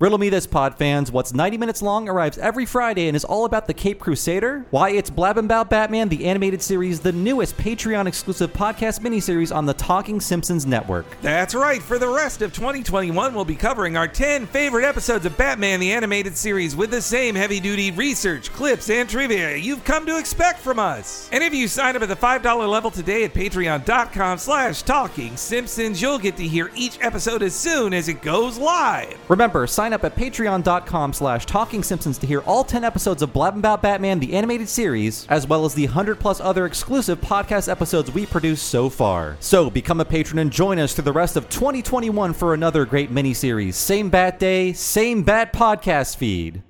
Riddle Me This Pod fans, What's 90 Minutes Long arrives every Friday and is all about the Cape Crusader, why it's blabbing About Batman, the animated series, the newest Patreon exclusive podcast miniseries on the Talking Simpsons network. That's right. For the rest of 2021, we'll be covering our 10 favorite episodes of Batman the Animated Series with the same heavy duty research, clips, and trivia you've come to expect from us. And if you sign up at the $5 level today at patreon.com slash talking simpsons, you'll get to hear each episode as soon as it goes live. Remember, sign up at patreon.com slash talking simpsons to hear all 10 episodes of Blabbin' About Batman, the animated series, as well as the 100 plus other exclusive podcast episodes we produce so far. So become a patron and join us through the rest of 2021 for another great miniseries. Same bat day, same bat podcast feed.